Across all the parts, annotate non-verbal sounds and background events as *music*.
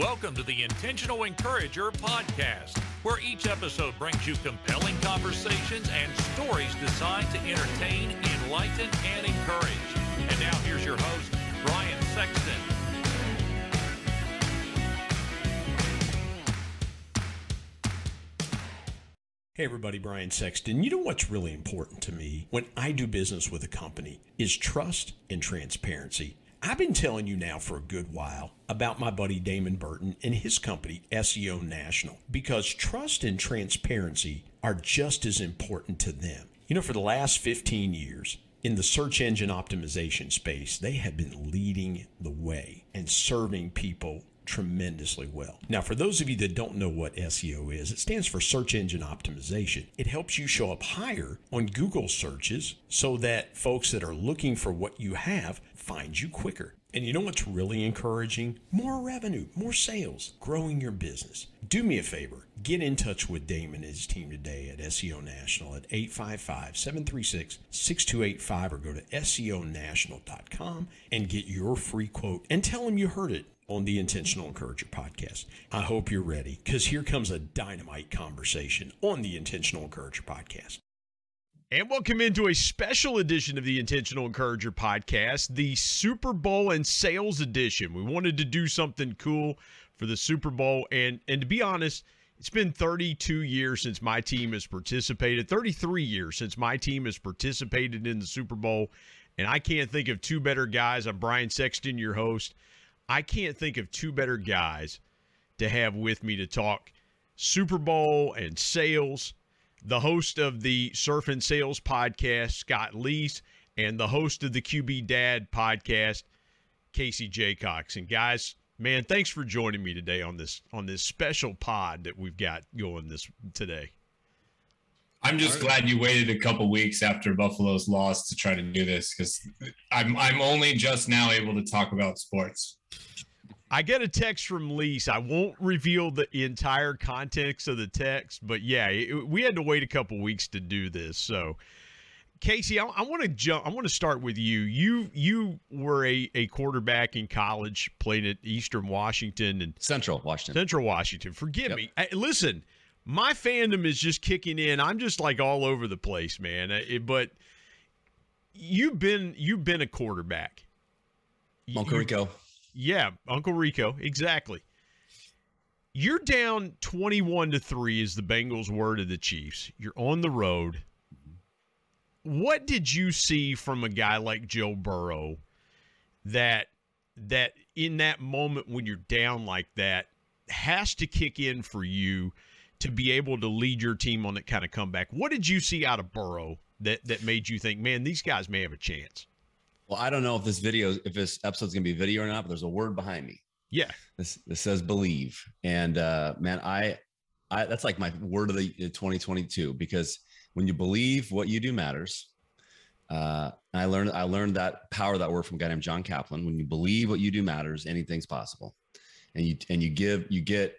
Welcome to the Intentional Encourager podcast, where each episode brings you compelling conversations and stories designed to entertain, enlighten, and encourage. And now here's your host, Brian Sexton. Hey everybody, Brian Sexton. You know what's really important to me when I do business with a company is trust and transparency. I've been telling you now for a good while about my buddy Damon Burton and his company, SEO National, because trust and transparency are just as important to them. You know, for the last 15 years, in the search engine optimization space, they have been leading the way and serving people tremendously well. Now, for those of you that don't know what SEO is, it stands for search engine optimization. It helps you show up higher on Google searches so that folks that are looking for what you have find you quicker. And you know what's really encouraging? More revenue, more sales, growing your business. Do me a favor, get in touch with Damon and his team today at SEO National at 855 736 6285 or go to SEOnational.com and get your free quote and tell them you heard it on the Intentional Encourager podcast. I hope you're ready because here comes a dynamite conversation on the Intentional Encourager podcast. And welcome into a special edition of the Intentional Encourager podcast, the Super Bowl and Sales Edition. We wanted to do something cool for the Super Bowl, and and to be honest, it's been 32 years since my team has participated, 33 years since my team has participated in the Super Bowl, and I can't think of two better guys. I'm Brian Sexton, your host. I can't think of two better guys to have with me to talk Super Bowl and sales the host of the Surf and Sales podcast, Scott Leese, and the host of the QB Dad podcast, Casey Jacox. And guys, man, thanks for joining me today on this on this special pod that we've got going this today. I'm just glad you waited a couple weeks after Buffalo's loss to try to do this because I'm I'm only just now able to talk about sports. I get a text from Leese. I won't reveal the entire context of the text, but yeah, it, we had to wait a couple weeks to do this. So, Casey, I, I want to jump. I want to start with you. You you were a, a quarterback in college, played at Eastern Washington and Central Washington. Central Washington. Forgive yep. me. I, listen, my fandom is just kicking in. I'm just like all over the place, man. It, but you've been you've been a quarterback. Uncle Rico. Yeah, Uncle Rico, exactly. You're down 21 to 3 is the Bengals word of the Chiefs. You're on the road. What did you see from a guy like Joe Burrow that that in that moment when you're down like that has to kick in for you to be able to lead your team on that kind of comeback? What did you see out of Burrow that that made you think, "Man, these guys may have a chance"? Well, I don't know if this video, if this episode's gonna be video or not, but there's a word behind me. Yeah. This this says believe. And uh man, I I that's like my word of the 2022 because when you believe what you do matters. Uh I learned I learned that power that word from a guy named John Kaplan. When you believe what you do matters, anything's possible. And you and you give you get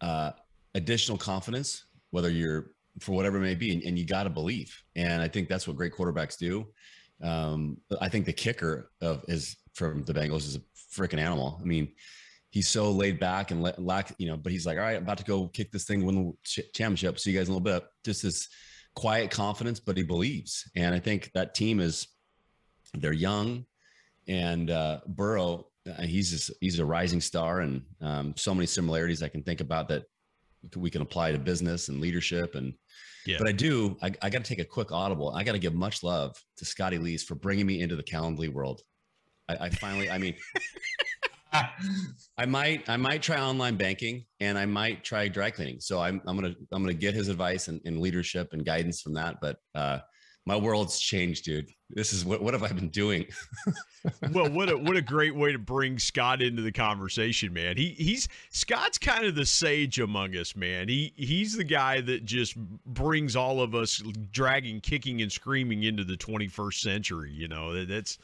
uh additional confidence, whether you're for whatever it may be, and, and you got to believe. And I think that's what great quarterbacks do. Um, I think the kicker of is from the Bengals is a freaking animal. I mean, he's so laid back and lack, you know, but he's like, all right, I'm about to go kick this thing, win the championship. See you guys in a little bit. Just this quiet confidence, but he believes. And I think that team is, they're young and uh, Burrow, uh, he's just, he's a rising star and um, so many similarities I can think about that we can apply to business and leadership and yeah. But I do, I, I got to take a quick audible. I got to give much love to Scotty Leese for bringing me into the Calendly world. I, I finally, I mean, *laughs* I might, I might try online banking and I might try dry cleaning. So I'm, I'm going to, I'm going to get his advice and, and, leadership and guidance from that. But, uh, my world's changed, dude. This is what what have I been doing? *laughs* well, what a what a great way to bring Scott into the conversation, man. He he's Scott's kind of the sage among us, man. He he's the guy that just brings all of us dragging, kicking, and screaming into the 21st century. You know that's.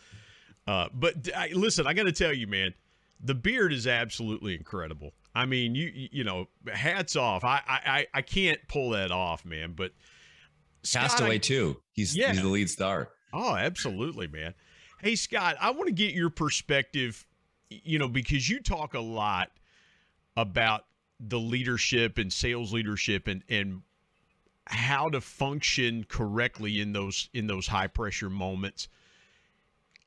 Uh, but I, listen, I got to tell you, man, the beard is absolutely incredible. I mean, you you know, hats off. I I I can't pull that off, man. But Castaway too. He's yeah. he's the lead star. Oh, absolutely, man. Hey Scott, I want to get your perspective, you know, because you talk a lot about the leadership and sales leadership and and how to function correctly in those in those high pressure moments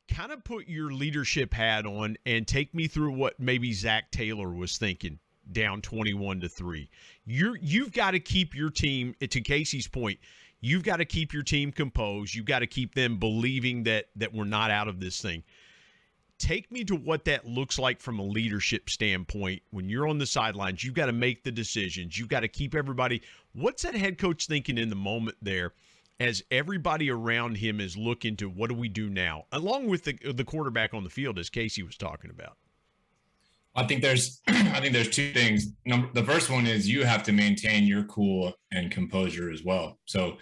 kind of put your leadership hat on and take me through what maybe Zac Taylor was thinking down 21 to 3. You're you've got to keep your team to Casey's point. You've got to keep your team composed. You've got to keep them believing that that we're not out of this thing. Take me to what that looks like from a leadership standpoint. When you're on the sidelines, you've got to make the decisions. You've got to keep everybody. What's that head coach thinking in the moment there? as everybody around him is looking to what do we do now, along with the the quarterback on the field, as Casey was talking about. I think there's I think there's two things. Number the first one is you have to maintain your cool and composure as well. So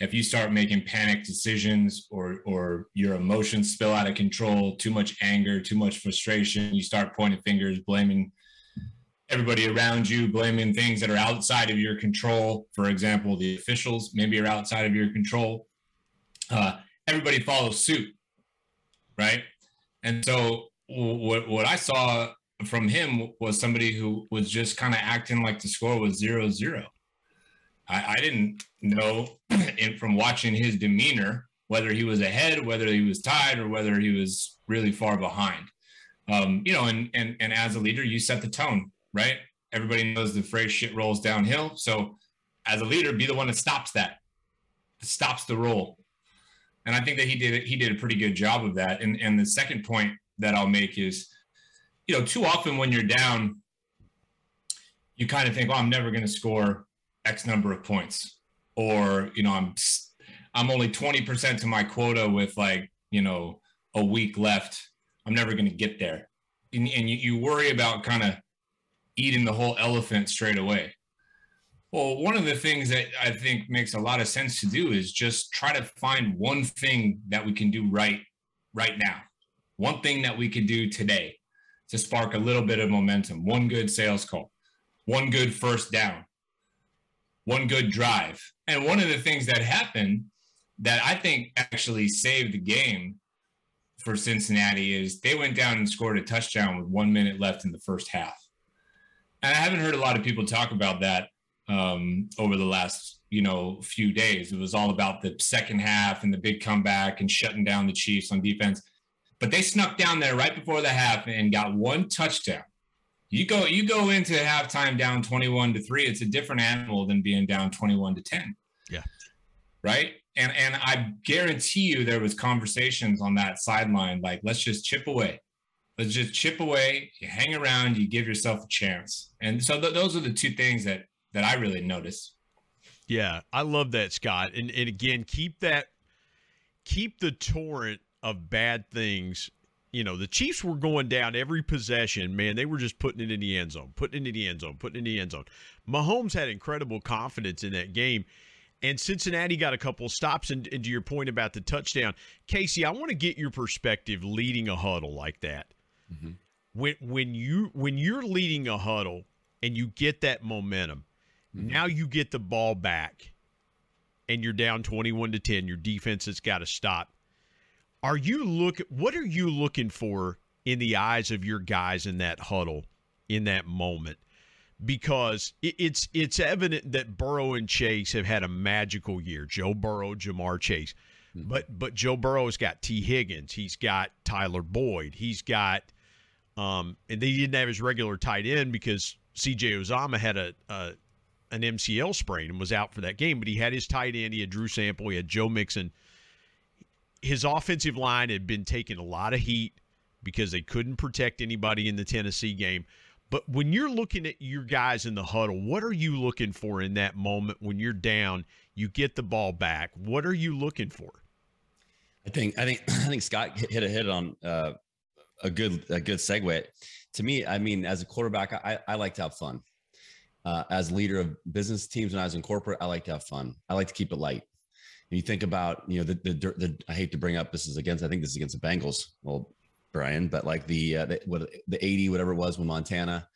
if you start making panic decisions or or your emotions spill out of control, too much anger, too much frustration, you start pointing fingers, blaming everybody around you, blaming things that are outside of your control. For example, the officials maybe are outside of your control. Uh, everybody follows suit, right? And so what what I saw from him was somebody who was just kind of acting like the score was zero zero. I, I didn't know *clears throat* in, from watching his demeanor whether he was ahead, whether he was tied, or whether he was really far behind. Um, you know, and and and as a leader, you set the tone, right? Everybody knows the phrase "shit rolls downhill." So, as a leader, be the one that stops that, stops the roll. And I think that he did he did a pretty good job of that. And and the second point that I'll make is you know, too often when you're down, you kind of think, "Oh, I'm never going to score X number of points," or you know, I'm I'm only 20% to my quota with like you know a week left. I'm never going to get there, and, and you, you worry about kind of eating the whole elephant straight away. Well, one of the things that I think makes a lot of sense to do is just try to find one thing that we can do right right now. One thing that we can do today to spark a little bit of momentum. One good sales call, one good first down, one good drive. And one of the things that happened that I think actually saved the game for Cincinnati is they went down and scored a touchdown with one minute left in the first half. And I haven't heard a lot of people talk about that um, over the last you know few days. It was all about the second half and the big comeback and shutting down the Chiefs on defense but they snuck down there right before the half and got one touchdown. You go you go into halftime down 21 to 3, it's a different animal than being down 21 to 10. Yeah. Right? And and I guarantee you there was conversations on that sideline like let's just chip away. Let's just chip away, you hang around, you give yourself a chance. And so th- those are the two things that that I really noticed. Yeah, I love that, Scott. And and again, keep that keep the torrent of bad things. You know, the Chiefs were going down every possession. Man, they were just putting it in the end zone, putting it in the end zone, putting it in the end zone. Mahomes had incredible confidence in that game. And Cincinnati got a couple stops. And, and to your point about the touchdown, Casey, I want to get your perspective leading a huddle like that. Mm-hmm. When when you when you're leading a huddle and you get that momentum, mm-hmm. now you get the ball back, and you're down twenty one to ten. Your defense has got to stop. Are you look what are you looking for in the eyes of your guys in that huddle in that moment? Because it's it's evident that Burrow and Chase have had a magical year. Joe Burrow, Ja'Marr Chase. Mm-hmm. But but Joe Burrow's got Tee Higgins, he's got Tyler Boyd, he's got um and they didn't have his regular tight end because CJ Uzomah had a, a an MCL sprain and was out for that game, but he had his tight end, he had Drew Sample, he had Joe Mixon his offensive line had been taking a lot of heat because they couldn't protect anybody in the Tennessee game. But when you're looking at your guys in the huddle, what are you looking for in that moment when you're down, you get the ball back? What are you looking for? I think I think *clears throat* I think Scott hit a hit on uh, a good a good segue. To me, I mean, as a quarterback, I, I like to have fun. Uh, as leader of business teams when I was in corporate, I like to have fun. I like to keep it light you think about, you know, the, the, the, I hate to bring up, this is against, I think this is against the Bengals. Well, Brian, but like the, uh, the, what, the 80, whatever it was when Montana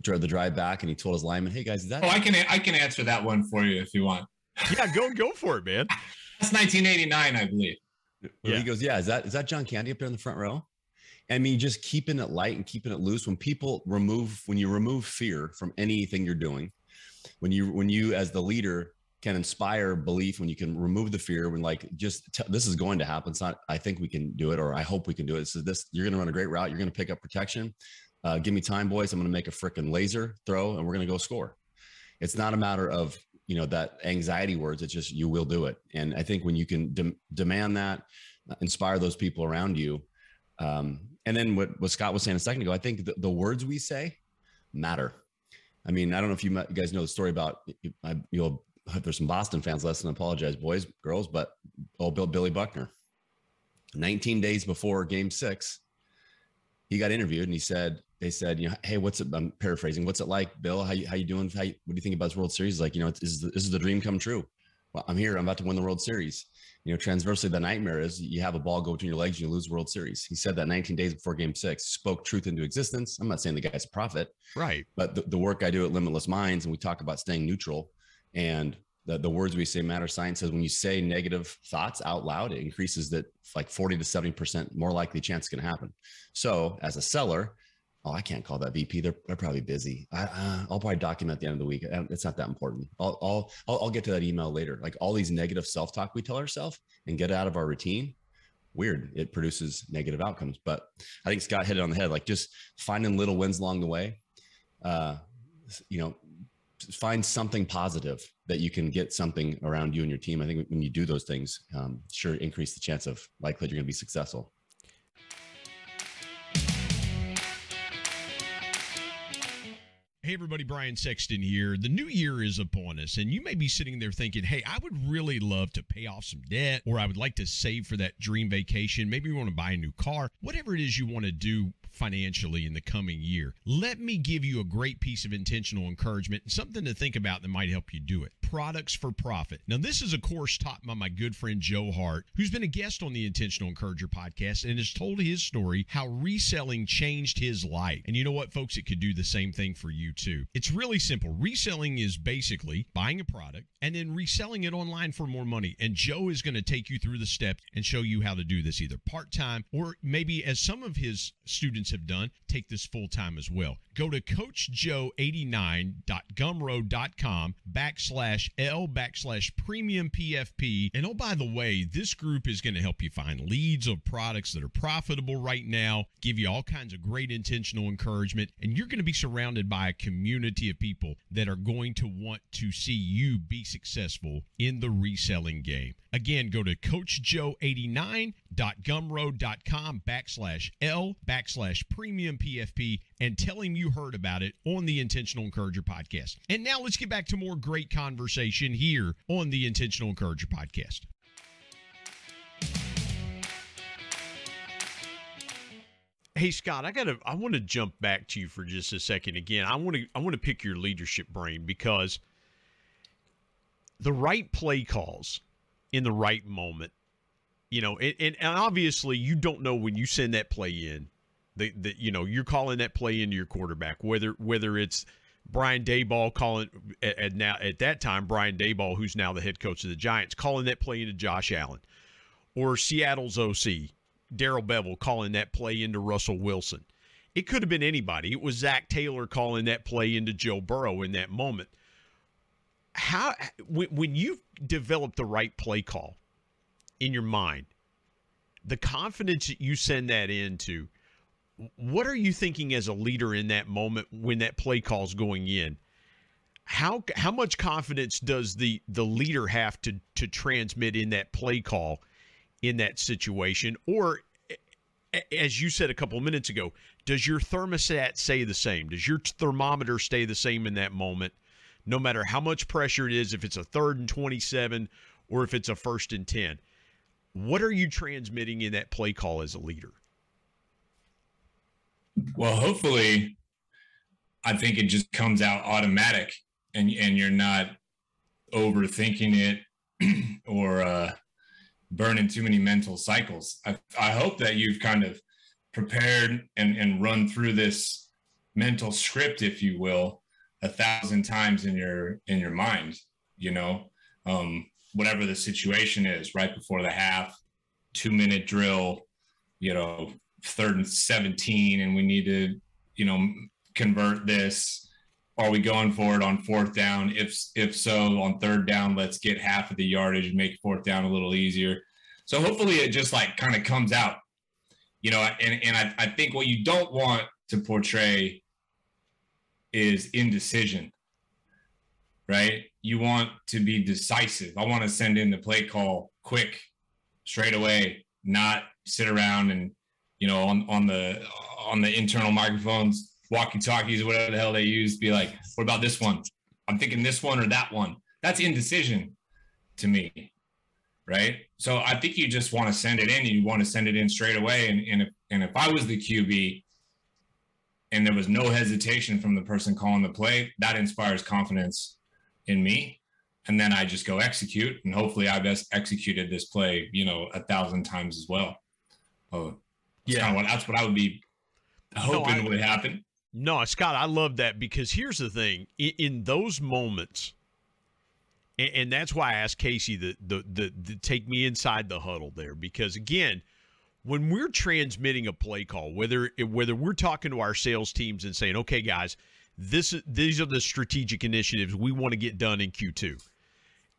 drove the drive back and he told his lineman, Hey guys, is that? Oh, I can, I can answer that one for you if you want. *laughs* yeah, go, go for it, man. *laughs* That's 1989, I believe. Yeah. He goes, yeah. Is that, is that John Candy up there in the front row? I mean, just keeping it light and keeping it loose. When people remove, when you remove fear from anything you're doing, when you, when you as the leader can inspire belief, when you can remove the fear, when like just t- this is going to happen. It's not. I think we can do it, or I hope we can do it. So this, you're going to run a great route. You're going to pick up protection. Uh, give me time, boys. I'm going to make a freaking laser throw, and we're going to go score. It's not a matter of you know that anxiety words. It's just you will do it. And I think when you can de- demand that, uh, inspire those people around you. Um, and then what, what Scott was saying a second ago, I think the, the words we say matter. I mean, I don't know if you, you guys know the story about you'll if there's some Boston fans listening, apologize, boys, girls, but oh, Bill Billy Buckner. 19 days before Game Six, he got interviewed and he said, "They said, you know, hey, what's it?" I'm paraphrasing. What's it like, Bill? How you how you doing? How you, what do you think about this World Series? Like, you know, this is the, this is the dream come true. Well, I'm here. I'm about to win the World Series. You know, transversely, the nightmare is you have a ball go between your legs and you lose World Series. He said that 19 days before Game Six, spoke truth into existence. I'm not saying the guy's a prophet, right? But the, the work I do at Limitless Minds, and we talk about staying neutral and the, the words we say matter. Science says when you say negative thoughts out loud, it increases that like 40 to 70% more likely chance can happen. So as a seller, oh, I can't call that VP. They're, they're probably busy. I, uh, I'll probably document at the end of the week. Uh, it's not that important. I'll, I'll, I'll, I'll get to that email later. Like all these negative self-talk we tell ourselves and get out of our routine. Weird. It produces negative outcomes, but I think Scott hit it on the head. Like just finding little wins along the way. Uh, you know, find something positive that you can get something around you and your team. I think when you do those things, um, sure increase the chance of likelihood you're going to be successful. Hey, everybody, Brian Sexton here. The new year is upon us, and you may be sitting there thinking, hey, I would really love to pay off some debt, or I would like to save for that dream vacation. Maybe you want to buy a new car. Whatever it is you want to do financially in the coming year, let me give you a great piece of intentional encouragement and something to think about that might help you do it. Products for Profit. Now, this is a course taught by my good friend Joe Hart, who's been a guest on the Intentional Encourager podcast and has told his story how reselling changed his life. And you know what, folks? It could do the same thing for you too. It's really simple. Reselling is basically buying a product and then reselling it online for more money. And Joe is going to take you through the steps and show you how to do this either part time or maybe, as some of his students have done, take this full time as well. Go to CoachJoe89.gumroad.com backslash L backslash premium PFP. And oh, by the way, this group is going to help you find leads of products that are profitable right now, give you all kinds of great intentional encouragement, and you're going to be surrounded by a community of people that are going to want to see you be successful in the reselling game. Again, go to coachjoe89.gumroad.com backslash L backslash premium PFP and tell him you heard about it on the Intentional Encourager podcast. And now let's get back to more great conversation here on the Intentional Encourager podcast. Hey Scott, I gotta I want to jump back to you for just a second again. I want to I want to pick your leadership brain because the right play calls in the right moment, you know, and, and, and obviously you don't know when you send that play in that, that you know you're calling that play into your quarterback, whether whether it's Brian Daboll calling at, at, now at that time Brian Daboll, who's now the head coach of the Giants, calling that play into Josh Allen, or Seattle's OC Darrell Bevell calling that play into Russell Wilson. It could have been anybody. It was Zac Taylor calling that play into Joe Burrow in that moment. How when, when you've developed the right play call in your mind, the confidence that you send that into what are you thinking as a leader in that moment when that play call is going in? How how much confidence does the the leader have to to transmit in that play call in that situation or as you said a couple of minutes ago, does your thermostat say the same? Does your thermometer stay the same in that moment no matter how much pressure it is if it's a third and 27 or if it's a first and 10? What are you transmitting in that play call as a leader? Well, hopefully, I think it just comes out automatic, and and you're not overthinking it *clears throat* or uh, burning too many mental cycles. I, I hope that you've kind of prepared and and run through this mental script, if you will, a thousand times in your in your mind. You know, um, whatever the situation is, right before the half, two minute drill, you know, third and 17 and we need to, you know, convert this. Are we going for it on fourth down? If if so, on third down, let's get half of the yardage and make fourth down a little easier. So hopefully it just like kind of comes out, you know. And and I, I think what you don't want to portray is indecision, right? You want to be decisive. I want to send in the play call quick, straight away, not sit around and you know on on the on the internal microphones walkie talkies whatever the hell they use be like what about this one? I'm thinking this one or that one. That's indecision to me right? So i think you just want to send it in. You want to send it in straight away. And, and if and if i was the qb and there was no hesitation from the person calling the play that inspires confidence in me. And then i just go execute and hopefully i've executed this play you know a thousand times as well. Oh yeah, what, that's what I would be hoping no, I, would happen. No, Scott, I love that because here's the thing: in, in those moments, and, and, that's why I asked Casey to the, the, the take me inside the huddle there because again, when we're transmitting a play call, whether whether we're talking to our sales teams and saying, "Okay, guys, this these are the strategic initiatives we want to get done in Q2."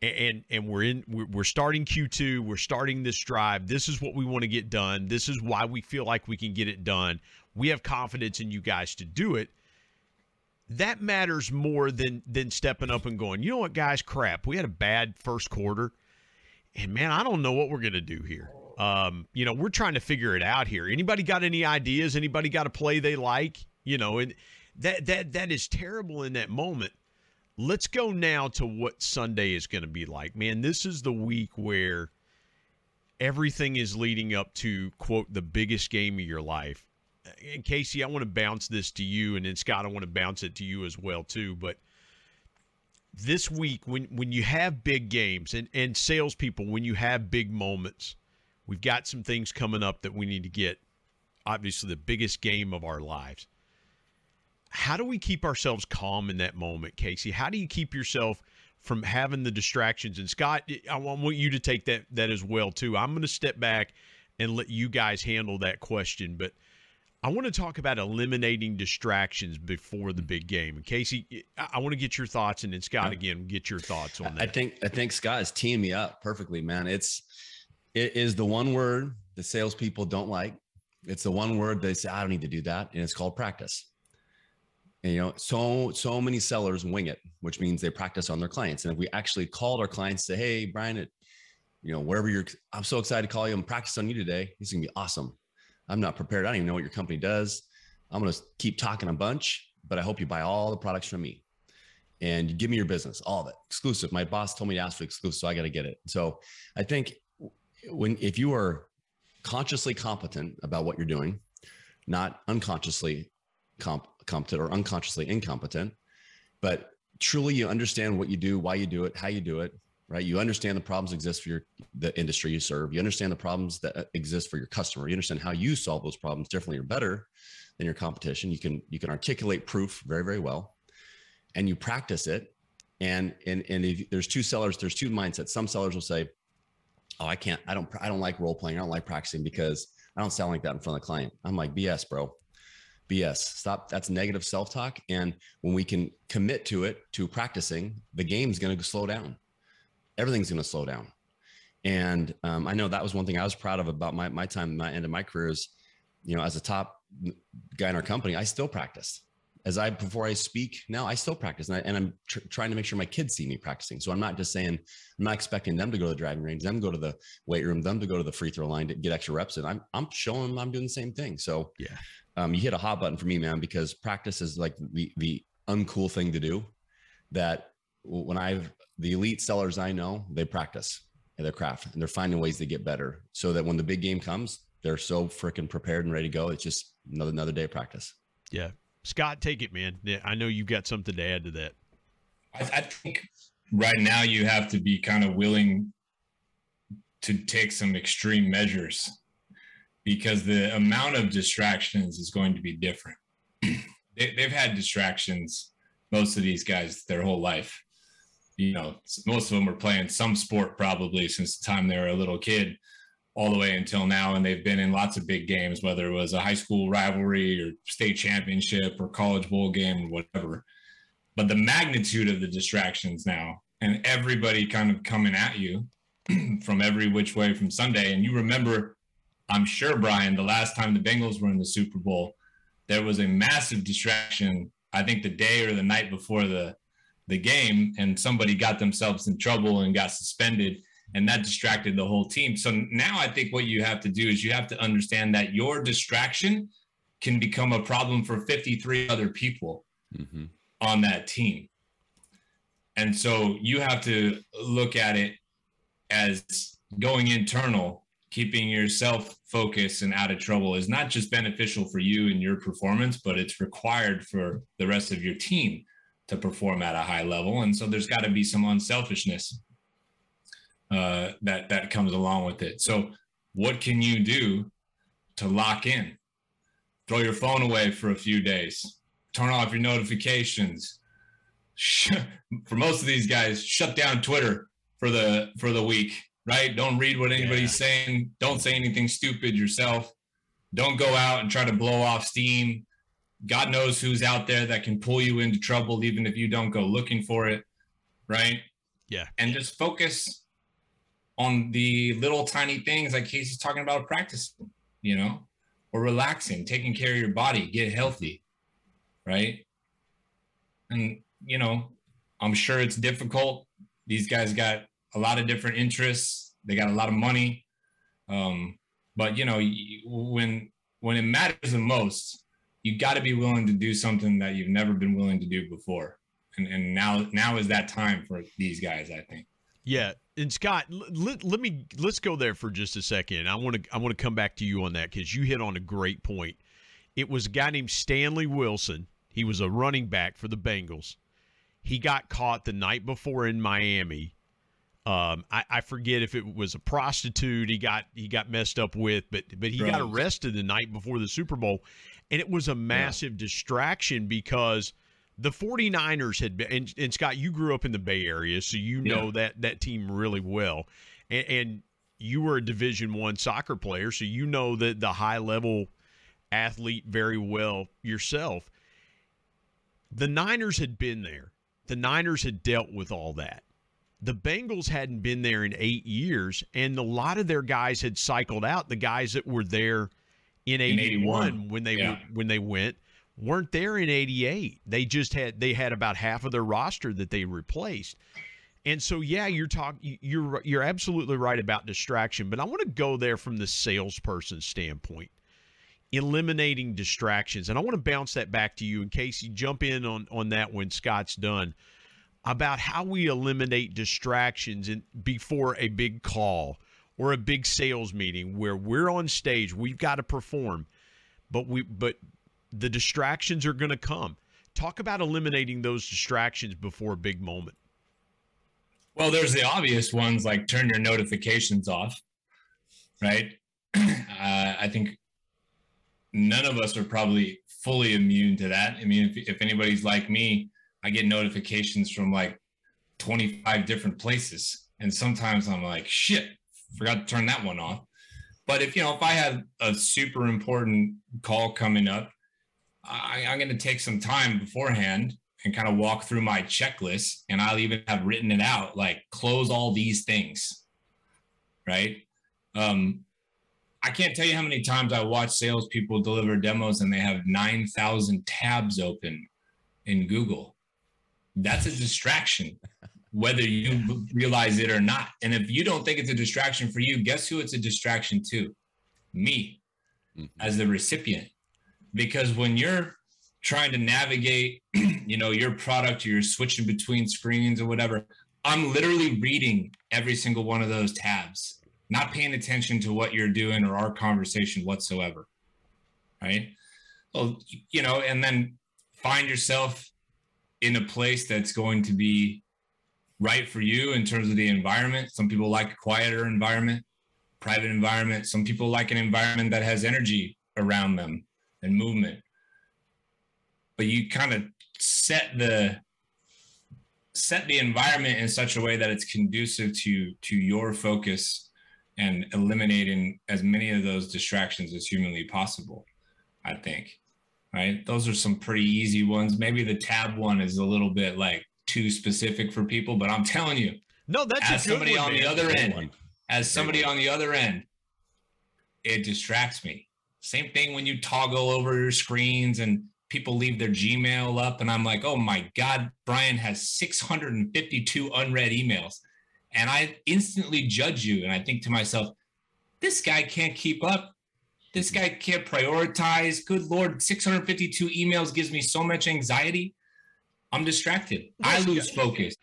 and and we're in we're starting Q2 we're starting this drive. This is what we want to get done. This is why we feel like we can get it done. We have confidence in you guys to do it. That matters more than than stepping up and going you know what guys? Crap. We had a bad first quarter. And man I don't know what we're going to do here. Um, you know we're trying to figure it out here. Anybody got any ideas? Anybody got a play they like? You know and that that that is terrible in that moment Let's go now to what Sunday is going to be like. Man, this is the week where everything is leading up to, quote, the biggest game of your life. And Casey, I want to bounce this to you, and then Scott, I want to bounce it to you as well, too. But this week, when when you have big games and, and salespeople, when you have big moments, we've got some things coming up that we need to get. Obviously, the biggest game of our lives how do we keep ourselves calm in that moment, Casey? How do you keep yourself from having the distractions? And Scott, I want you to take that that as well too. I'm going to step back and let you guys handle that question, but I want to talk about eliminating distractions before the big game. And Casey, I want to get your thoughts, and then Scott again, get your thoughts on that. I think I think Scott is teeing me up perfectly, man. It's it is the one word the salespeople don't like. It's the one word they say I don't need to do that, and it's called practice. And, you know, so so many sellers wing it, which means they practice on their clients. And if we actually called our clients, say, "Hey, Brian, it, you know, wherever you're, I'm so excited to call you and practice on you today. This is gonna be awesome. I'm not prepared. I don't even know what your company does. I'm gonna keep talking a bunch, but I hope you buy all the products from me and give me your business, all of it, exclusive. My boss told me to ask for exclusive, so I got to get it. So I think when if you are consciously competent about what you're doing, not unconsciously comp- competent or unconsciously incompetent, but truly you understand what you do, why you do it, how you do it, right? You understand the problems exist for your the industry you serve. You understand the problems that uh, exist for your customer. You understand how you solve those problems differently or better than your competition. You can you can articulate proof very very well, and you practice it. And and and if there's two sellers, there's two mindsets. Some sellers will say, "Oh, I can't. I don't. I don't like role playing. I don't like practicing because I don't sound like that in front of the client." I'm like, "BS, bro. BS. Stop. That's negative self talk. And when we can commit to it, to practicing, the game's going to slow down. Everything's going to slow down. And um, I know that was one thing I was proud of about my, my time, my end of my career is, you know, as a top guy in our company, I still practice. As I, before I speak now, I still practice and, I, am tr- trying to make sure my kids see me practicing. So I'm not just saying, I'm not expecting them to go to the driving range, them go to the weight room, them to go to the free throw line to get extra reps And I'm, I'm showing them I'm doing the same thing. So yeah, um, you hit a hot button for me, man, because practice is like the the uncool thing to do. That when I've the elite sellers I know, they practice their craft and they're finding ways to get better, so that when the big game comes, they're so freaking prepared and ready to go. It's just another another day of practice. Yeah, Scott, take it, man. I know you've got something to add to that. I, I think right now you have to be kind of willing to take some extreme measures because the amount of distractions is going to be different. *clears throat* they, have had distractions, most of these guys, their whole life. You know, most of them were playing some sport probably since the time they were a little kid. All the way until now. And they've been in lots of big games, whether it was a high school rivalry or state championship or college bowl game or whatever. But the magnitude of the distractions now and everybody kind of coming at you *clears throat* from every which way from Sunday. And you remember, I'm sure, Brian, the last time the Bengals were in the Super Bowl, there was a massive distraction. I think the day or the night before the the game, and somebody got themselves in trouble and got suspended, and that distracted the whole team. So now I think what you have to do is you have to understand that your distraction can become a problem for 53 other people mm-hmm. on that team. And so you have to look at it as going internal, keeping yourself focused and out of trouble is not just beneficial for you and your performance, but it's required for the rest of your team to perform at a high level. And so there's got to be some unselfishness uh, that that comes along with it. So what can you do to lock in? Throw your phone away for a few days. Turn off your notifications. For most of these guys, shut down Twitter for the for the week, right? Don't read what anybody's yeah. saying. Don't say anything stupid yourself. Don't go out and try to blow off steam. God knows who's out there that can pull you into trouble even if you don't go looking for it, right? Yeah. And just focus on the little tiny things like Casey's talking about practicing, you know, or relaxing, taking care of your body, get healthy, right? And you know, I'm sure it's difficult. These guys got a lot of different interests. They got a lot of money. Um, but you know, when when it matters the most, you got to be willing to do something that you've never been willing to do before. And and now now is that time for these guys, I think. Yeah, and Scott, let, let me let's go there for just a second. I want to I want to come back to you on that because you hit on a great point. It was a guy named Stanley Wilson. He was a running back for the Bengals. He got caught the night before in Miami um, I, I, forget if it was a prostitute he got he got messed up with, but but he got arrested the night before the Super Bowl, and it was a massive yeah. distraction because the 49ers had been and, and, Scott, you grew up in the Bay Area, so you know yeah. that that team really well, and, and you were a Division One soccer player, so you know that the high level athlete very well yourself. The Niners had been there. The Niners had dealt with all that the Bengals hadn't been there in eight years, and a lot of their guys had cycled out. The guys that were there in, in 81, when they yeah. when they went weren't there in 88. They just had they had about half of their roster that they replaced. And so yeah, you're talking you're you're absolutely right about distraction, but I want to go there from the salesperson standpoint. Eliminating distractions. And I want to bounce that back to you in case you jump in on on that when Scott's done about how we eliminate distractions in, before a big call or a big sales meeting where we're on stage, we've got to perform, but we but the distractions are going to come. Talk about eliminating those distractions before a big moment. Well, there's the obvious ones like turn your notifications off, right? *clears throat* uh, I think none of us are probably fully immune to that. I mean, if, if anybody's like me, I get notifications from like 25 different places. And sometimes I'm like, shit, forgot to turn that one off. But if, you know, if I have a super important call coming up, I, I'm going to take some time beforehand and kind of walk through my checklist. And I'll even have written it out like close all these things. Right. Um, I can't tell you how many times I watch salespeople deliver demos and they have 9,000 tabs open in Google that's a distraction, whether you realize it or not. And if you don't think it's a distraction for you, guess who it's a distraction to? Me mm-hmm. as the recipient. Because when you're trying to navigate, *clears throat* you know, your product, you're switching between screens or whatever, I'm literally reading every single one of those tabs, not paying attention to what you're doing or our conversation whatsoever. Right. Well, you know, and then find yourself in a place that's going to be right for you in terms of the environment. Some people like a quieter environment, private environment. Some people like an environment that has energy around them and movement. But you kind of set the set the environment in such a way that it's conducive to to your focus and eliminating as many of those distractions as humanly possible. I think, right? Those are some pretty easy ones. Maybe the tab one is a little bit like too specific for people, but I'm telling you, no, that's as somebody one, on man. the other end, one. as somebody on the other end, it distracts me. Same thing when you toggle over your screens and people leave their Gmail up, and I'm like, oh my God, Brian has 652 unread emails. And I instantly judge you. And I think to myself, this guy can't keep up. This guy can't prioritize. Good Lord, 652 emails gives me so much anxiety. I'm distracted. I lose focus.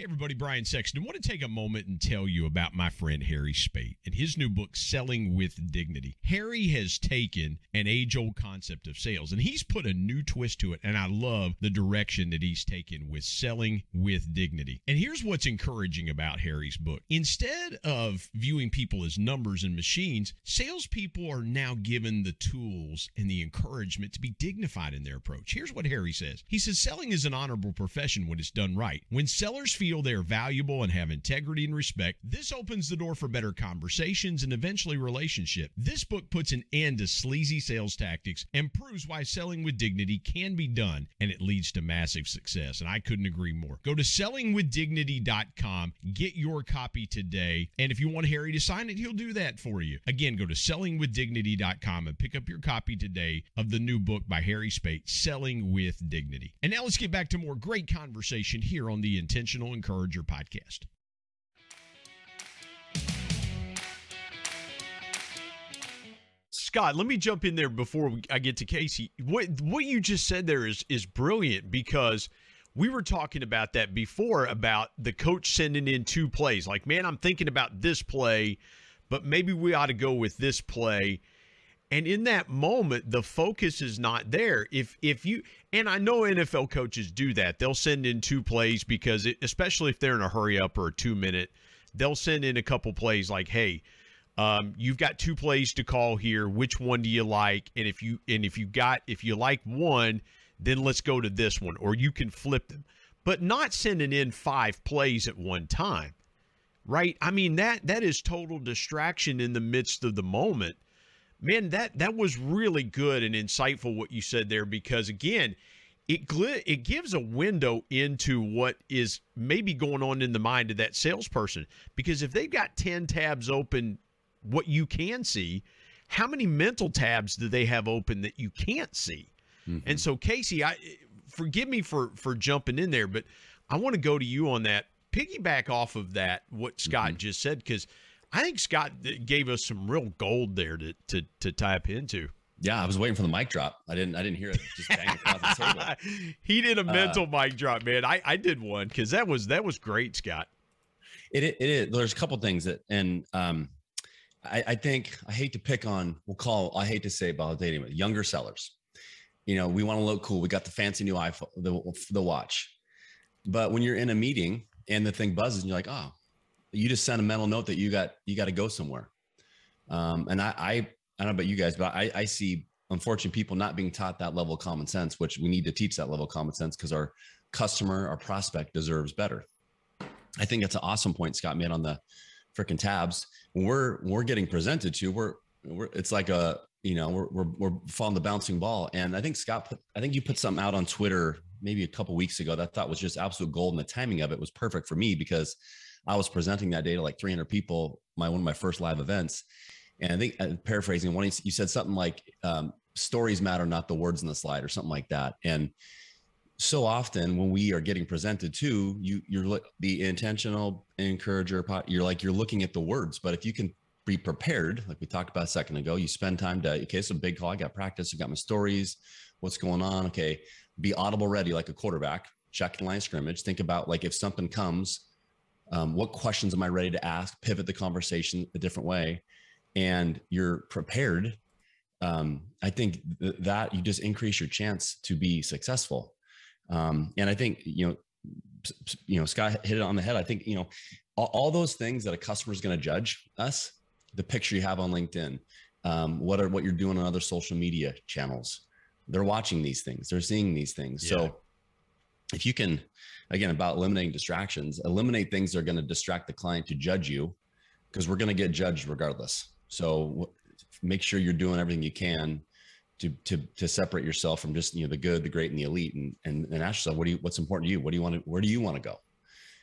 Hey, everybody, Brian Sexton. I want to take a moment and tell you about my friend Harry Spaight and his new book, Selling with Dignity. Harry has taken an age old concept of sales and he's put a new twist to it. And I love the direction that he's taken with selling with dignity. And here's what's encouraging about Harry's book instead of viewing people as numbers and machines, salespeople are now given the tools and the encouragement to be dignified in their approach. Here's what Harry says He says, Selling is an honorable profession when it's done right. When sellers feel they're valuable and have integrity and respect, this opens the door for better conversations and eventually relationship. This book puts an end to sleazy sales tactics and proves why selling with dignity can be done and it leads to massive success. And I couldn't agree more. Go to sellingwithdignity.com, get your copy today, and if you want Harry to sign it, he'll do that for you. Again, go to sellingwithdignity.com and pick up your copy today of the new book by Harry Spaight, Selling with Dignity. And now let's get back to more great conversation here on the Intentional Encourager podcast. Scott, let me jump in there before I get to Casey. What what you just said there is is brilliant because we were talking about that before about the coach sending in two plays. Like, man, I'm thinking about this play, but maybe we ought to go with this play. And in that moment, the focus is not there. If if you and I know NFL coaches do that, they'll send in two plays because, it, especially if they're in a hurry up or a two minute, they'll send in a couple plays like, "Hey, um, you've got two plays to call here. Which one do you like? And if you and if you got if you like one, then let's go to this one, or you can flip them." But not sending in five plays at one time, right? I mean that that is total distraction in the midst of the moment man that that was really good and insightful what you said there because again it gl- it gives a window into what is maybe going on in the mind of that salesperson because if they've got 10 tabs open what you can see how many mental tabs do they have open that you can't see mm-hmm. and so casey i forgive me for for jumping in there but i want to go to you on that piggyback off of that what scott mm-hmm. just said because I think Scott gave us some real gold there to to to tap into. Yeah, I was waiting for the mic drop. I didn't. I didn't hear it. Just bang across the table. *laughs* he did a uh, mental uh, mic drop, man. I I did one because that was that was great, Scott. It, it is. There's a couple things that, and um, I, I think I hate to pick on. We'll call. I hate to say about dating, but younger sellers. You know, we want to look cool. We got the fancy new iPhone, the the watch, but when you're in a meeting and the thing buzzes, and you're like, oh, you just sent a mental note that you got you got to go somewhere. Um, and I, I I don't know about you guys, but I, I see unfortunate people not being taught that level of common sense, which we need to teach that level of common sense because our customer, our prospect deserves better. I think that's an awesome point Scott made on the freaking tabs. When we're we're getting presented to, we're we're it's like a you know we're we're we're following the bouncing ball. And I think Scott put I think you put something out on Twitter maybe a couple weeks ago that I thought was just absolute gold, and the timing of it was perfect for me because I was presenting that day to like 300 people, my one of my first live events. And I think uh, paraphrasing one, you said something like um, stories matter, not the words in the slide or something like that. And so often when we are getting presented to you, you're the intentional encourager, you're like, you're looking at the words, but if you can be prepared, like we talked about a second ago, you spend time to, okay, so big call, I got practice, I got my stories, what's going on. Okay. Be audible ready like a quarterback, check the line scrimmage. Think about like if something comes, um, what questions am I ready to ask? Pivot the conversation a different way, and you're prepared. Um, I think th- that you just increase your chance to be successful. Um, and I think you know, you know, Scott hit it on the head. I think you know, all, all those things that a customer is going to judge us, the picture you have on LinkedIn, um, what are what you're doing on other social media channels. They're watching these things. They're seeing these things. Yeah. So if you can, again, about eliminating distractions, eliminate things that are going to distract the client to judge you because we're going to get judged regardless. So make sure you're doing everything you can to to to separate yourself from just you know the good, the great, and the elite, and and, and ask yourself what do you what's important to you? What do you want to where do you want to go?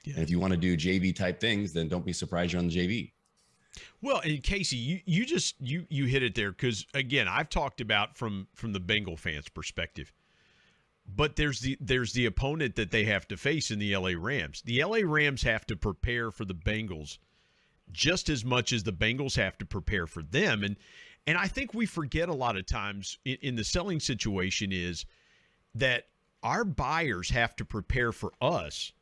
Yeah. And if you want to do JV type things, then don't be surprised you're on the JV. Well, and Casey, you you just you you hit it there because again, I've talked about from from the Bengal fans' perspective, but there's the there's the opponent that they have to face in the LA Rams. The LA Rams have to prepare for the Bengals just as much as the Bengals have to prepare for them, and and I think we forget a lot of times in, in the selling situation is that our buyers have to prepare for us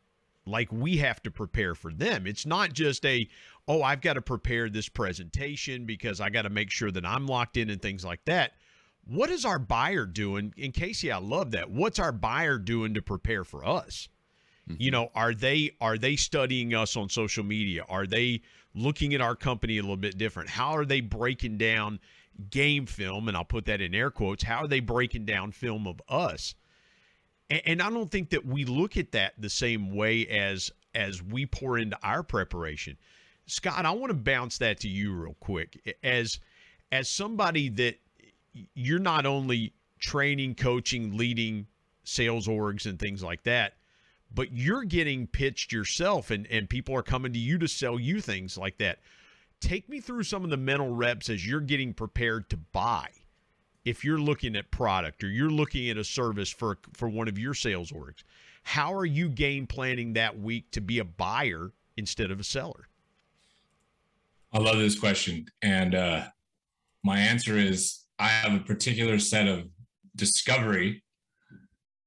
like we have to prepare for them. It's not just a, oh, I've got to prepare this presentation because I got to make sure that I'm locked in and things like that. What is our buyer doing? In Casey, I love that. What's our buyer doing to prepare for us? Mm-hmm. You know, are they are they studying us on social media? Are they looking at our company a little bit different? How are they breaking down game film? And I'll put that in air quotes. How are they breaking down film of us? And, and I don't think that we look at that the same way as as we pour into our preparation. Scott, I want to bounce that to you real quick. As as somebody that you're not only training, coaching, leading sales orgs and things like that, but you're getting pitched yourself and, and people are coming to you to sell you things like that. Take me through some of the mental reps as you're getting prepared to buy. If you're looking at product or you're looking at a service for for one of your sales orgs how are you game planning that week to be a buyer instead of a seller? I love this question. And uh, my answer is i have a particular set of discovery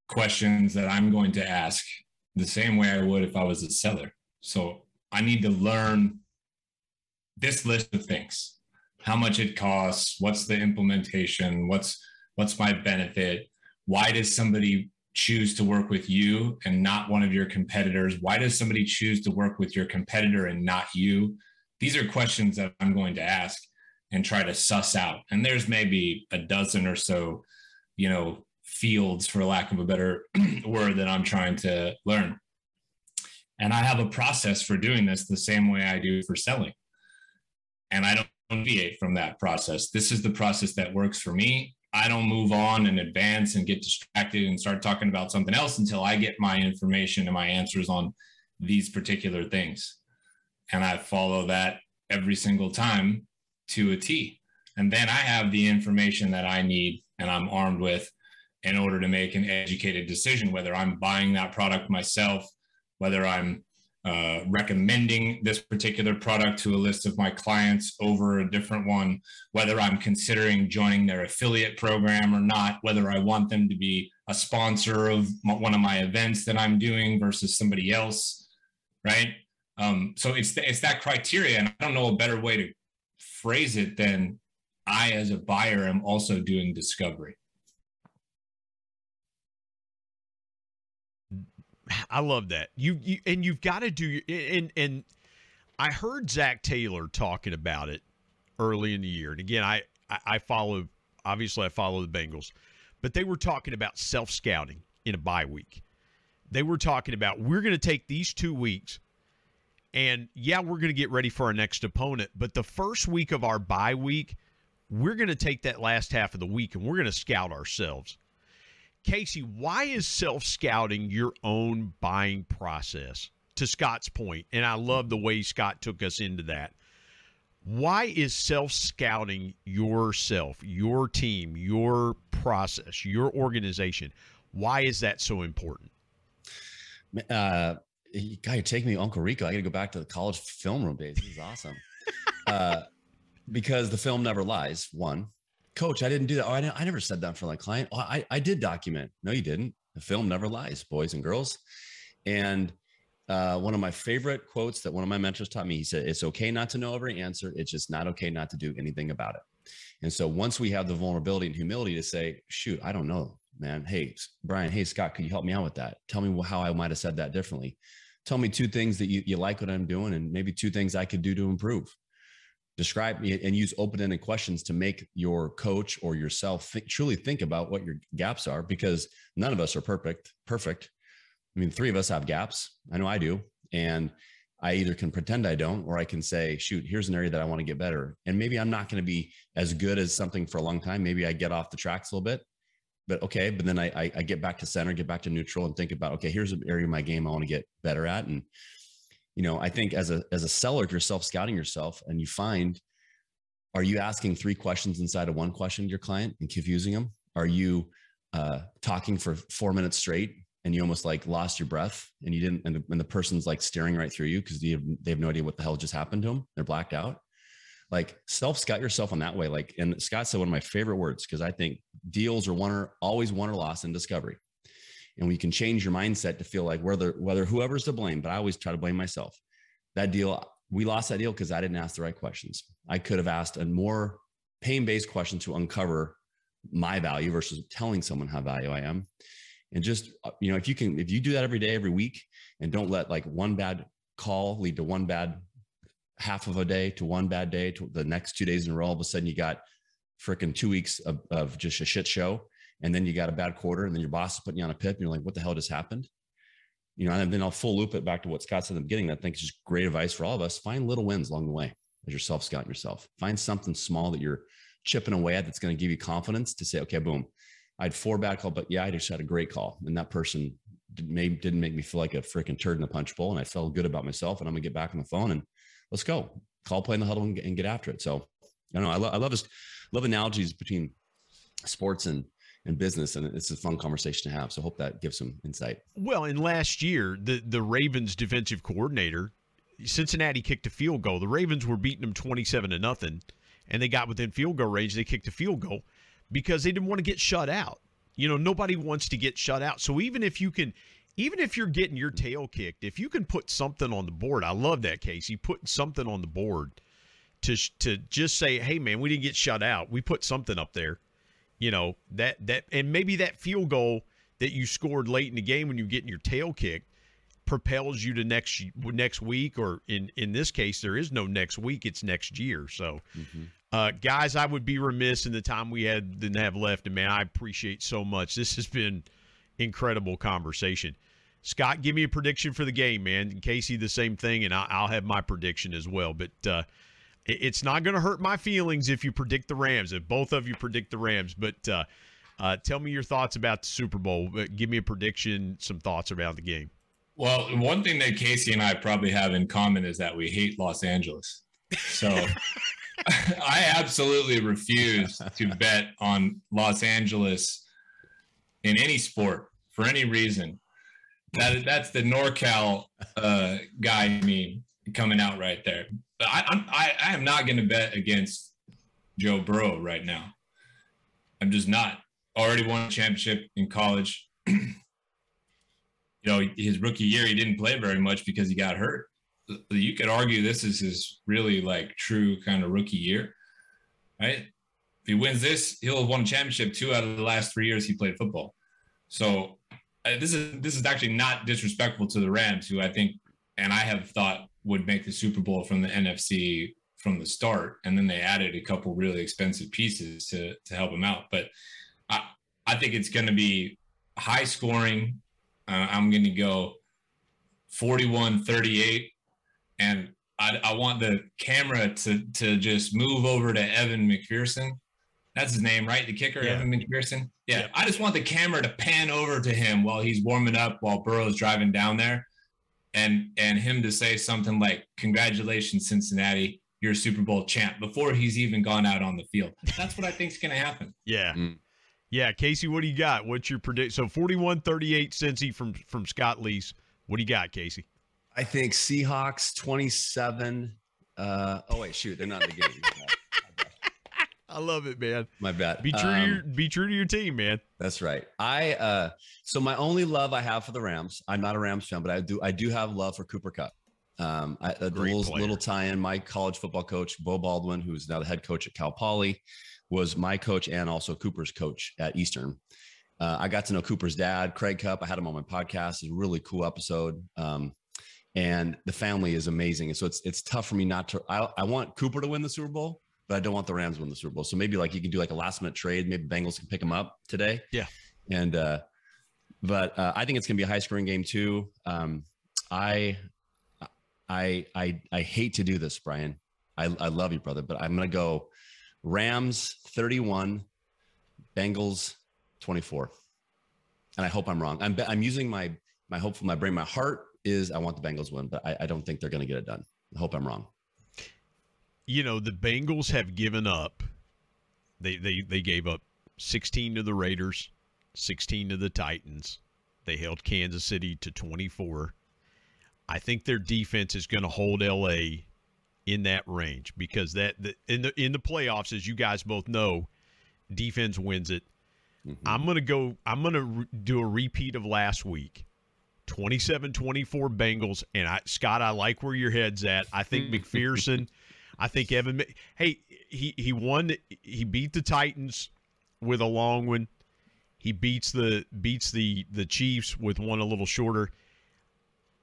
questions that i'm going to ask the same way i would if i was a seller so i need to learn this list of things how much it costs, what's the implementation, what's what's my benefit, why does somebody choose to work with you and not one of your competitors? Why does somebody choose to work with your competitor and not you? These are questions that I'm going to ask and try to suss out. And there's maybe a dozen or so, you know, fields for lack of a better *clears throat* word that I'm trying to learn. And I have a process for doing this the same way I do for selling. And I don't deviate from that process. This is the process that works for me. I don't move on and advance and get distracted and start talking about something else until I get my information and my answers on these particular things. And I follow that every single time to a T. And then I have the information that I need and I'm armed with in order to make an educated decision whether I'm buying that product myself, whether I'm uh, recommending this particular product to a list of my clients over a different one, whether I'm considering joining their affiliate program or not, whether I want them to be a sponsor of one of my events that I'm doing versus somebody else, right? Um, so it's it's that criteria, and I don't know a better way to phrase it then I, as a buyer, am also doing discovery. I love that. You, you and you've got to do and and I heard Zac Taylor talking about it early in the year. And again, I I follow obviously I follow the Bengals, but they were talking about self scouting in a bye week. They were talking about we're going to take these two weeks, and yeah, we're going to get ready for our next opponent. But the first week of our bye week, we're going to take that last half of the week and we're going to scout ourselves. Casey, why is self scouting your own buying process? To Scott's point, and I love the way Scott took us into that. Why is self scouting yourself, your team, your process, your organization? Why is that so important? Uh, God, you're taking me Uncle Rico. I got to go back to the college film room days. This is awesome. *laughs* uh, because the film never lies. One, coach, I didn't do that. Oh, I, I never said that for my client. Oh, I, I did document. No, you didn't. The film never lies, boys and girls. And uh, one of my favorite quotes that one of my mentors taught me, he said, it's okay not to know every answer. It's just not okay not to do anything about it. And so once we have the vulnerability and humility to say, shoot, I don't know, man. Hey, Brian, hey, Scott, could you help me out with that? Tell me how I might have said that differently. Tell me two things that you, you like what I'm doing and maybe two things I could do to improve describe me and use open-ended questions to make your coach or yourself think, truly think about what your gaps are because none of us are perfect perfect I mean, three of us have gaps. I know I do. And I either can pretend I don't, or I can say, shoot, here's an area that I want to get better. And maybe I'm not going to be as good as something for a long time. Maybe I get off the tracks a little bit, but okay. But then I, I, I get back to center, get back to neutral and think about, okay, here's an area of my game I want to get better at. And, you know, I think as a, as a seller, if you're self scouting yourself and you find, are you asking three questions inside of one question to your client and confusing them? Are you uh, talking for four minutes straight and you almost like lost your breath and you didn't and the, and the person's like staring right through you because they have no idea what the hell just happened to them they're blacked out like self scout yourself on that way like and scott said one of my favorite words because i think deals are one or always won or lost in discovery. And we can change your mindset to feel like whether whether whoever's to blame but i always try to blame myself. That deal we lost that deal because i didn't ask the right questions. I could have asked a more pain-based question to uncover my value versus telling someone how value i am. And just uh, you know if you can if you do that every day every week and don't let like one bad call lead to one bad half of a day to one bad day to the next two days in a row all of a sudden you got freaking two weeks of, of just a shit show and then you got a bad quarter and then your boss is putting you on a pip and you're like what the hell just happened you know and then i'll full loop it back to what scott said in the beginning that i think is just great advice for all of us find little wins along the way as you're self scouting yourself find something small that you're chipping away at that's going to give you confidence to say okay boom I had four bad calls, but yeah, I just had a great call. And that person did, maybe didn't make me feel like a freaking turd in the punch bowl. And I felt good about myself. And I'm gonna get back on the phone and let's go. Call play in the huddle and, and get after it. So I don't know. I, lo- I love this, love analogies between sports and and business, and it's a fun conversation to have. So hope that gives some insight. Well, in last year, the the Ravens defensive coordinator, Cincinnati kicked a field goal. The Ravens were beating them twenty seven to nothing, and they got within field goal range. They kicked a field goal because they didn't want to get shut out. You know, nobody wants to get shut out. So even if you can, even if you're getting your tail kicked, if you can put something on the board, I love that, Casey, putting something on the board to to just say, hey man, we didn't get shut out. We put something up there. You know that that and maybe that field goal that you scored late in the game when you're getting your tail kicked propels you to next next week or in in this case there is no next week it's next year so mm-hmm. Uh, guys, I would be remiss in the time we had didn't have left, and man, I appreciate so much. This has been incredible conversation. Scott, give me a prediction for the game, man. Casey, the same thing, and I'll have my prediction as well. But uh, it's not going to hurt my feelings if you predict the Rams, if both of you predict the Rams. But uh, uh, tell me your thoughts about the Super Bowl. Uh, give me a prediction, some thoughts about the game. Well, one thing that Casey and I probably have in common is that we hate Los Angeles. So *laughs* I absolutely refuse to bet on Los Angeles in any sport for any reason. That that's the NorCal uh, guy me coming out right there. But I, I'm I, I am not going to bet against Joe Burrow right now. I'm just not. Already won a championship in college. *clears throat* you know, his rookie year he didn't play very much because he got hurt you could argue this is his really like true kind of rookie year, right? If he wins this, he'll have won a championship two out of the last three years he played football. So this is this is actually not disrespectful to the Rams, who I think and I have thought would make the Super Bowl from the NFC from the start, and then they added a couple really expensive pieces to to help them out. But I I think it's going to be high scoring. Uh, I'm going to go 41 38 and I, I want the camera to to just move over to Evan McPherson. That's his name, right? The kicker, yeah. Evan McPherson. Yeah. yeah. I just want the camera to pan over to him while he's warming up, while Burrow's driving down there, and and him to say something like, "Congratulations, Cincinnati, you're a Super Bowl champ," before he's even gone out on the field. That's what I think is going to happen. Yeah. Mm. Yeah, Casey, what do you got? What's your predict? So 41-38 Cincy from from Scott Leese. What do you got, Casey? I think Seahawks 27. Uh, oh wait, shoot, they're not in the game. *laughs* I love it, man. My bet. Be true um, to your be true to your team, man. That's right. I uh so my only love I have for the Rams. I'm not a Rams fan, but I do I do have love for Cooper Kupp. Um, I, a little, little tie-in. My college football coach, Beau Baldwin, who's now the head coach at Cal Poly, was my coach and also Cooper's coach at Eastern. Uh, I got to know Cooper's dad, Craig Kupp. I had him on my podcast. It's a really cool episode. Um, and the family is amazing. And so it's it's tough for me not to. I, I want Cooper to win the Super Bowl, but I don't want the Rams to win the Super Bowl. So maybe like you can do like a last minute trade. Maybe Bengals can pick them up today. Yeah. And uh, but uh, I think it's going to be a high scoring game too. Um, I, I, I, I hate to do this, Brian. I, I love you, brother, but I'm going to go Rams 31, Bengals 24. And I hope I'm wrong. I'm, I'm using my, my hope for my brain. My heart is I want the Bengals win, but I, I don't think they're going to get it done. I hope I'm wrong. You know, the Bengals have given up. They, they, they gave up 16 to the Raiders, 16 to the Titans. They held Kansas City to 24. I think their defense is going to hold LA in that range because that the, in the in the playoffs, as you guys both know, defense wins it. Mm-hmm. I'm going to go. I'm going to re- do a repeat of last week. 27-24 Bengals and I Scott I like where your head's at. I think *laughs* McPherson I think Evan Hey, he he won he beat the Titans with a long one. He beats the beats the the Chiefs with one a little shorter.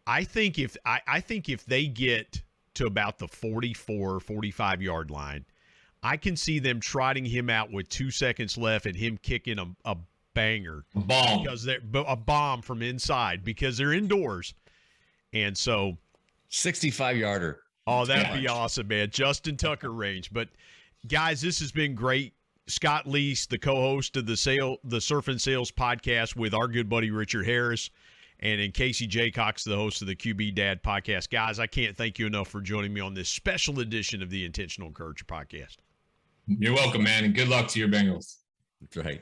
I think if I, I think if they get to about the 44 45 yard line, I can see them trotting him out with 2 seconds left and him kicking a, a banger a bomb because they're a bomb from inside because they're indoors. And so 65 yarder. Oh, that'd be awesome, man. Justin Tucker range. But guys, this has been great. Scott Leese, the co-host of the sale, the Surf and Sales podcast with our good buddy Richard Harris, and in Casey Jacox, the host of the QB Dad podcast. Guys, I can't thank you enough for joining me on this special edition of the Intentional Encourager podcast. You're welcome, man, and good luck to your Bengals. That's right.